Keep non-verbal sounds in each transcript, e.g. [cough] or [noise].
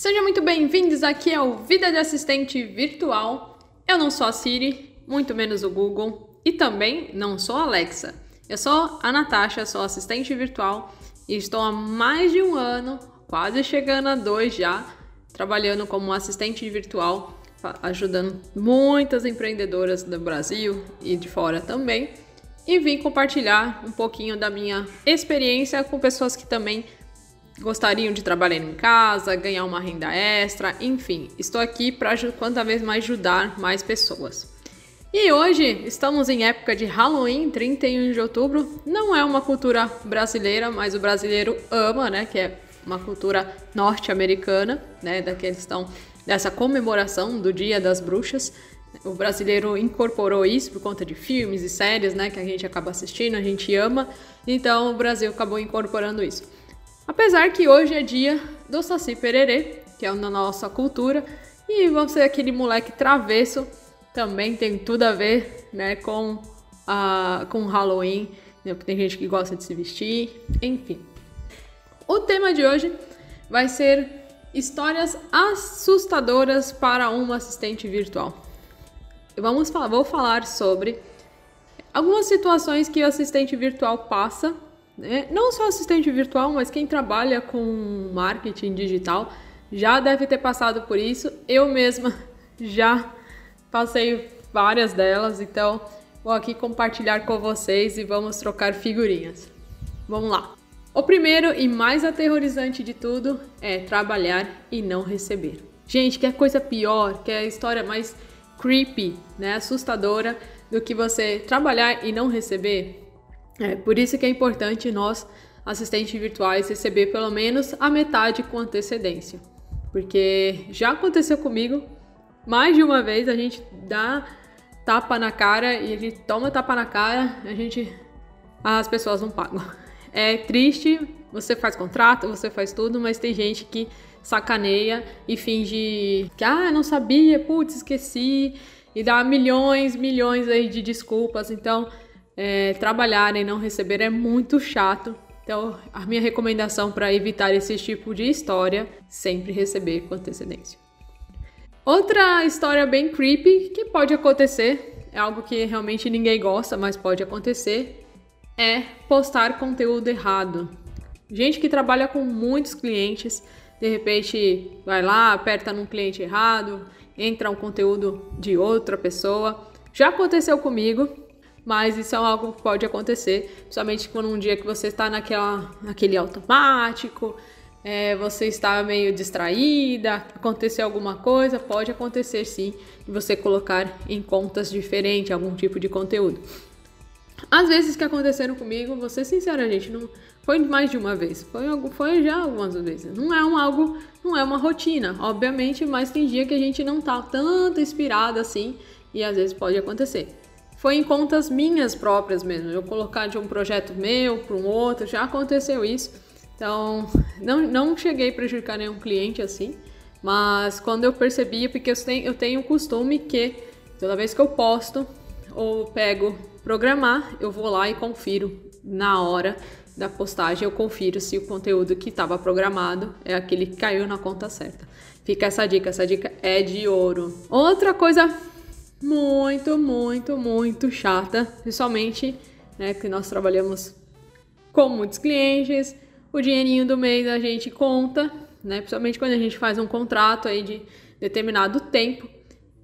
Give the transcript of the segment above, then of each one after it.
Sejam muito bem-vindos aqui ao Vida de Assistente Virtual. Eu não sou a Siri, muito menos o Google, e também não sou a Alexa. Eu sou a Natasha, sou assistente virtual e estou há mais de um ano, quase chegando a dois já, trabalhando como assistente virtual, ajudando muitas empreendedoras do Brasil e de fora também. E vim compartilhar um pouquinho da minha experiência com pessoas que também gostariam de trabalhar em casa, ganhar uma renda extra, enfim, estou aqui para quanto vez mais ajudar mais pessoas. E hoje estamos em época de Halloween, 31 de outubro. Não é uma cultura brasileira, mas o brasileiro ama, né? Que é uma cultura norte-americana, né? Da questão dessa comemoração do Dia das Bruxas. O brasileiro incorporou isso por conta de filmes e séries, né? Que a gente acaba assistindo, a gente ama. Então o Brasil acabou incorporando isso. Apesar que hoje é dia do Saci Pererê, que é na nossa cultura, e você, aquele moleque travesso, também tem tudo a ver né, com, a, com Halloween, né, tem gente que gosta de se vestir, enfim. O tema de hoje vai ser histórias assustadoras para uma assistente virtual. Vamos vou falar sobre algumas situações que o assistente virtual passa? Não só assistente virtual, mas quem trabalha com marketing digital já deve ter passado por isso. Eu mesma [laughs] já passei várias delas, então vou aqui compartilhar com vocês e vamos trocar figurinhas. Vamos lá. O primeiro e mais aterrorizante de tudo é trabalhar e não receber. Gente, que é coisa pior, que é a história mais creepy, né, assustadora do que você trabalhar e não receber? É, por isso que é importante nós, assistentes virtuais, receber pelo menos a metade com antecedência. Porque já aconteceu comigo, mais de uma vez a gente dá tapa na cara e a gente toma tapa na cara, a gente as pessoas não pagam. É triste, você faz contrato, você faz tudo, mas tem gente que sacaneia e finge que ah, não sabia, putz, esqueci e dá milhões, milhões aí de desculpas. Então, é, trabalhar e não receber é muito chato. Então, a minha recomendação para evitar esse tipo de história, sempre receber com antecedência. Outra história bem creepy que pode acontecer, é algo que realmente ninguém gosta, mas pode acontecer, é postar conteúdo errado. Gente que trabalha com muitos clientes, de repente vai lá, aperta num cliente errado, entra um conteúdo de outra pessoa. Já aconteceu comigo, mas isso é algo que pode acontecer, principalmente quando um dia que você está naquela, naquele automático, é, você está meio distraída, aconteceu alguma coisa, pode acontecer sim, você colocar em contas diferentes algum tipo de conteúdo. Às vezes que aconteceram comigo, vou ser sincera, gente, não foi mais de uma vez, foi, foi já algumas vezes. Não é um algo, não é uma rotina, obviamente, mas tem dia que a gente não tá tanto inspirado assim e às vezes pode acontecer foi em contas minhas próprias mesmo. Eu colocar de um projeto meu para um outro, já aconteceu isso. Então, não, não cheguei a prejudicar nenhum cliente assim, mas quando eu percebia, porque eu tenho, eu tenho o costume que toda vez que eu posto ou pego programar, eu vou lá e confiro na hora da postagem, eu confiro se o conteúdo que estava programado é aquele que caiu na conta certa. Fica essa dica, essa dica é de ouro. Outra coisa muito, muito, muito chata, principalmente, né, que nós trabalhamos com muitos clientes, o dinheirinho do mês a gente conta, né, principalmente quando a gente faz um contrato aí de determinado tempo,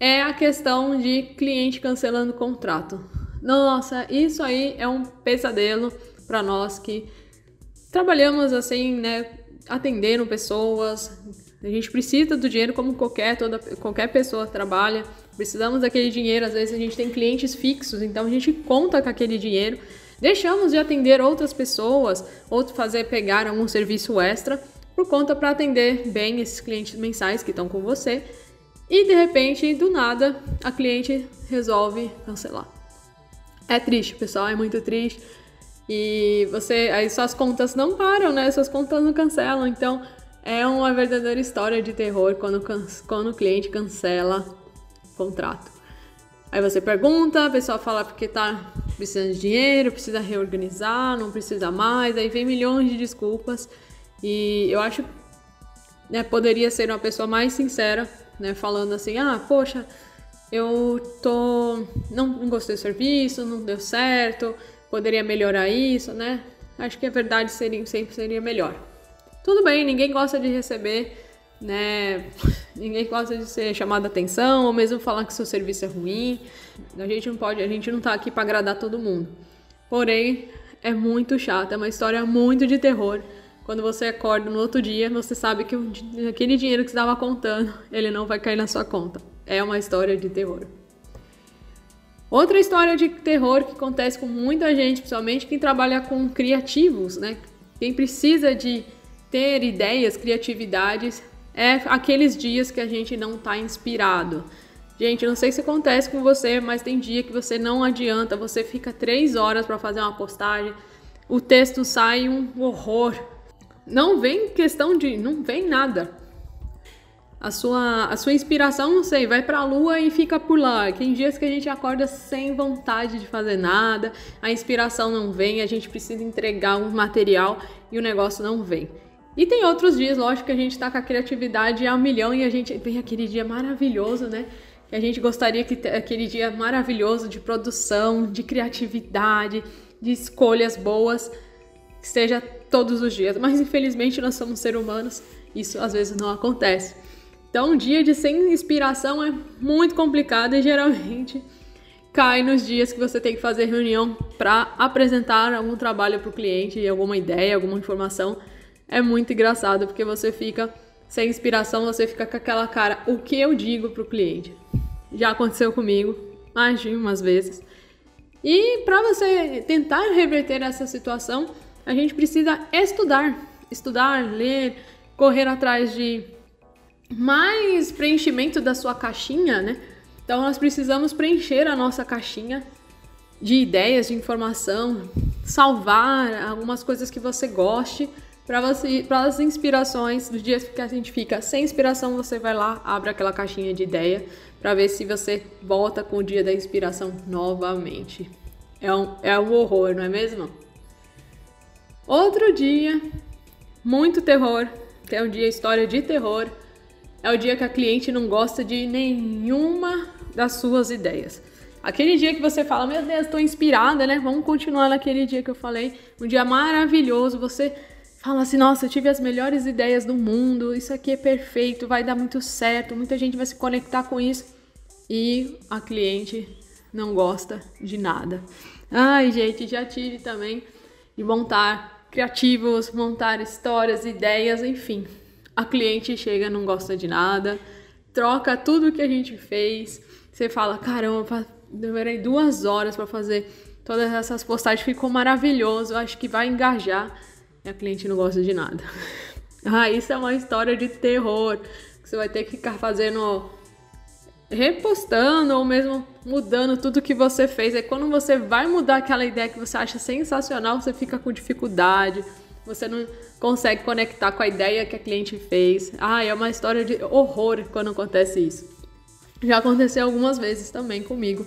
é a questão de cliente cancelando o contrato. Nossa, isso aí é um pesadelo para nós que trabalhamos assim, né, atendendo pessoas. A gente precisa do dinheiro como qualquer toda qualquer pessoa trabalha precisamos daquele dinheiro, às vezes a gente tem clientes fixos, então a gente conta com aquele dinheiro, deixamos de atender outras pessoas ou fazer pegar algum serviço extra por conta para atender bem esses clientes mensais que estão com você. E de repente, do nada, a cliente resolve cancelar. É triste, pessoal, é muito triste. E você, aí suas contas não param, né? Suas contas não cancelam. Então, é uma verdadeira história de terror quando, quando o cliente cancela contrato. Aí você pergunta, a pessoa fala porque tá precisando de dinheiro, precisa reorganizar, não precisa mais, aí vem milhões de desculpas. E eu acho né, poderia ser uma pessoa mais sincera, né, falando assim, ah, poxa, eu tô, não, não gostei do serviço, não deu certo, poderia melhorar isso, né? Acho que a verdade seria, sempre seria melhor. Tudo bem, ninguém gosta de receber, né? [laughs] Ninguém gosta de ser chamado a atenção ou mesmo falar que seu serviço é ruim. A gente não pode, a gente não tá aqui para agradar todo mundo. Porém, é muito chato, é uma história muito de terror. Quando você acorda no outro dia, você sabe que aquele dinheiro que você estava contando, ele não vai cair na sua conta. É uma história de terror. Outra história de terror que acontece com muita gente, principalmente quem trabalha com criativos, né? Quem precisa de ter ideias, criatividades, é aqueles dias que a gente não está inspirado. Gente, não sei se acontece com você, mas tem dia que você não adianta, você fica três horas para fazer uma postagem, o texto sai um horror. Não vem questão de. não vem nada a sua, a sua inspiração, não sei, vai para a lua e fica por lá. Tem dias que a gente acorda sem vontade de fazer nada, a inspiração não vem, a gente precisa entregar um material e o negócio não vem. E tem outros dias, lógico, que a gente tá com a criatividade a um milhão e a gente tem aquele dia maravilhoso, né? Que a gente gostaria que aquele dia maravilhoso de produção, de criatividade, de escolhas boas, que seja todos os dias. Mas infelizmente nós somos seres humanos, isso às vezes não acontece. Então, um dia de sem inspiração é muito complicado e geralmente cai nos dias que você tem que fazer reunião para apresentar algum trabalho para o cliente, alguma ideia, alguma informação. É muito engraçado porque você fica sem inspiração, você fica com aquela cara, o que eu digo para o cliente? Já aconteceu comigo mais de umas vezes. E para você tentar reverter essa situação, a gente precisa estudar, estudar, ler, correr atrás de mais preenchimento da sua caixinha, né? Então nós precisamos preencher a nossa caixinha de ideias, de informação, salvar algumas coisas que você goste para as inspirações dos dias que a gente fica sem inspiração, você vai lá, abre aquela caixinha de ideia para ver se você volta com o dia da inspiração novamente. É um, é um horror, não é mesmo? Outro dia, muito terror, que é um dia história de terror é o dia que a cliente não gosta de nenhuma das suas ideias. Aquele dia que você fala, meu Deus, estou inspirada, né? Vamos continuar naquele dia que eu falei. Um dia maravilhoso. Você fala assim, nossa, eu tive as melhores ideias do mundo. Isso aqui é perfeito, vai dar muito certo. Muita gente vai se conectar com isso. E a cliente não gosta de nada. Ai, gente, já tive também de montar criativos, montar histórias, ideias, enfim a cliente chega, não gosta de nada, troca tudo que a gente fez. Você fala, caramba, demorei duas horas para fazer todas essas postagens, ficou maravilhoso, acho que vai engajar. E a cliente não gosta de nada. [laughs] ah, isso é uma história de terror. Que você vai ter que ficar fazendo repostando ou mesmo mudando tudo que você fez. Aí quando você vai mudar aquela ideia que você acha sensacional, você fica com dificuldade você não consegue conectar com a ideia que a cliente fez. Ah, é uma história de horror quando acontece isso. Já aconteceu algumas vezes também comigo,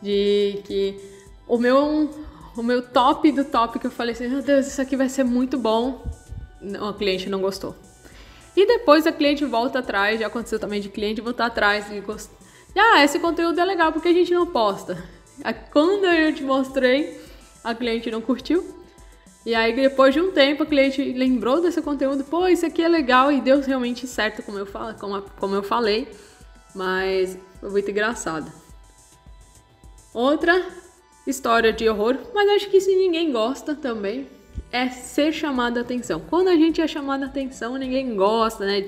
de que o meu, o meu top do top que eu falei assim, meu Deus, isso aqui vai ser muito bom, não, a cliente não gostou. E depois a cliente volta atrás, já aconteceu também de cliente voltar atrás e gost... ah, esse conteúdo é legal porque a gente não posta. Quando eu te mostrei, a cliente não curtiu. E aí, depois de um tempo, o cliente lembrou desse conteúdo, pô, isso aqui é legal e deu realmente certo, como eu, falo, como, como eu falei, mas foi muito engraçado. Outra história de horror, mas acho que se ninguém gosta também, é ser chamado a atenção. Quando a gente é chamado a atenção, ninguém gosta, né?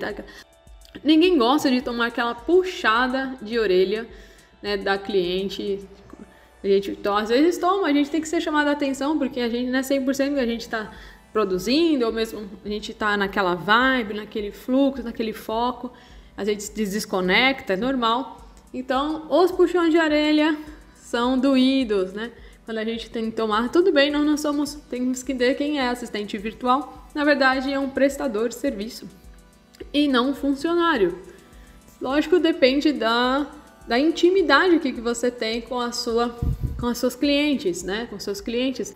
Ninguém gosta de tomar aquela puxada de orelha né, da cliente, a gente, então, às vezes toma, a gente tem que ser chamado a atenção, porque a gente não é 100% que a gente está produzindo, ou mesmo a gente está naquela vibe, naquele fluxo, naquele foco, a gente se desconecta, é normal. Então, os puxões de orelha são doídos, né? Quando a gente tem que tomar, tudo bem, nós não somos, temos que ver quem é assistente virtual. Na verdade, é um prestador de serviço e não um funcionário. Lógico, depende da da intimidade que, que você tem com a sua com as suas clientes, né? Com seus clientes.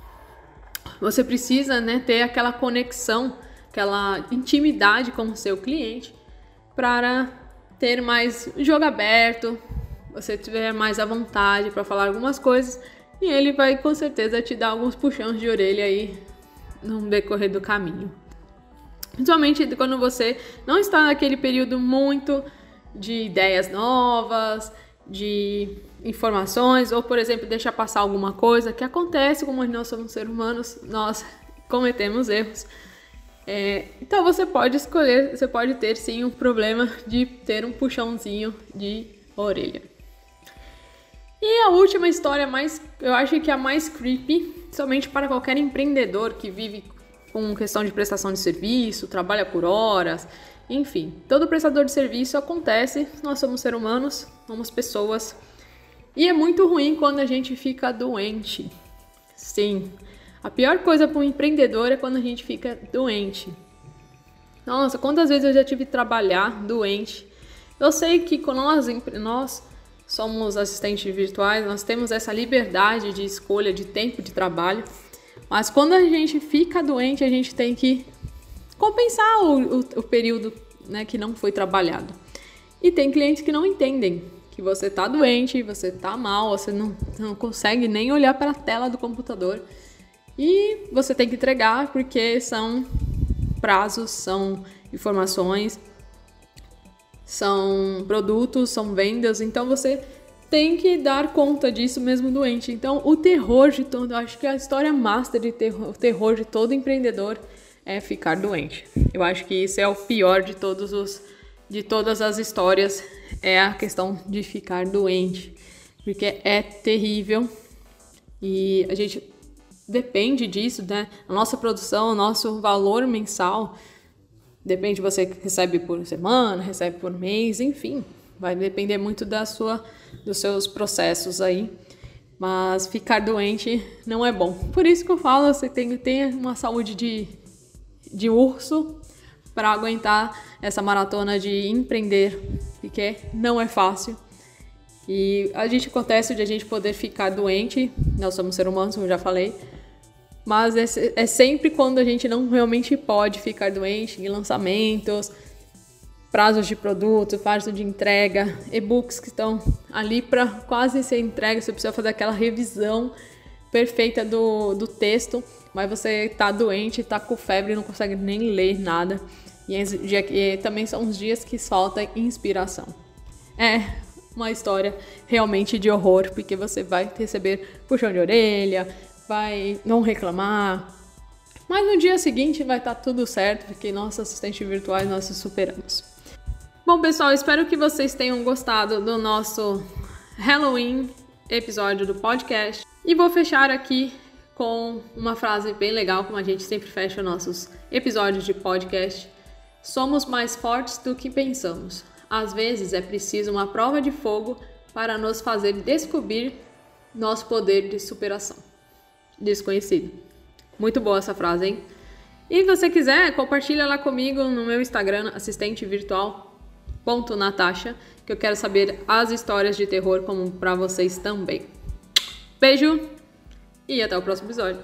Você precisa, né, ter aquela conexão aquela intimidade com o seu cliente para ter mais jogo aberto, você tiver mais à vontade para falar algumas coisas e ele vai com certeza te dar alguns puxões de orelha aí no decorrer do caminho. Principalmente quando você não está naquele período muito de ideias novas, de informações, ou por exemplo, deixar passar alguma coisa que acontece, como nós somos seres humanos, nós [laughs] cometemos erros. É, então você pode escolher, você pode ter sim um problema de ter um puxãozinho de orelha. E a última história mais, eu acho que é a mais creepy, somente para qualquer empreendedor que vive com questão de prestação de serviço, trabalha por horas, enfim, todo prestador de serviço acontece, nós somos seres humanos, somos pessoas. E é muito ruim quando a gente fica doente. Sim, a pior coisa para um empreendedor é quando a gente fica doente. Nossa, quantas vezes eu já tive que trabalhar doente. Eu sei que nós, nós somos assistentes virtuais, nós temos essa liberdade de escolha de tempo de trabalho, mas quando a gente fica doente, a gente tem que compensar o, o, o período né, que não foi trabalhado. E tem clientes que não entendem que você está doente, você está mal, você não, não consegue nem olhar para a tela do computador e você tem que entregar porque são prazos, são informações são produtos, são vendas, então você tem que dar conta disso mesmo doente. Então, o terror de todo, acho que a história master de terror, o terror de todo empreendedor é ficar doente. Eu acho que isso é o pior de todos os de todas as histórias é a questão de ficar doente, porque é terrível e a gente depende disso, né? A nossa produção, o nosso valor mensal Depende, você recebe por semana, recebe por mês, enfim, vai depender muito da sua, dos seus processos aí. Mas ficar doente não é bom. Por isso que eu falo, você tem que ter uma saúde de, de urso para aguentar essa maratona de empreender, porque não é fácil. E a gente acontece de a gente poder ficar doente, nós somos seres humanos, como eu já falei, mas é, é sempre quando a gente não realmente pode ficar doente em lançamentos, prazos de produto, prazo de entrega, e-books que estão ali para quase ser entregue, você precisa fazer aquela revisão perfeita do, do texto, mas você está doente, está com febre, não consegue nem ler nada. E, e também são os dias que falta inspiração. É uma história realmente de horror, porque você vai receber puxão de orelha, vai não reclamar. Mas no dia seguinte vai estar tá tudo certo, porque nossos assistentes virtuais nós superamos. Bom, pessoal, espero que vocês tenham gostado do nosso Halloween episódio do podcast. E vou fechar aqui com uma frase bem legal, como a gente sempre fecha nossos episódios de podcast. Somos mais fortes do que pensamos. Às vezes é preciso uma prova de fogo para nos fazer descobrir nosso poder de superação desconhecido. Muito boa essa frase, hein? E se você quiser, compartilha lá comigo no meu Instagram, assistente virtual.natasha, que eu quero saber as histórias de terror como para vocês também. Beijo e até o próximo episódio.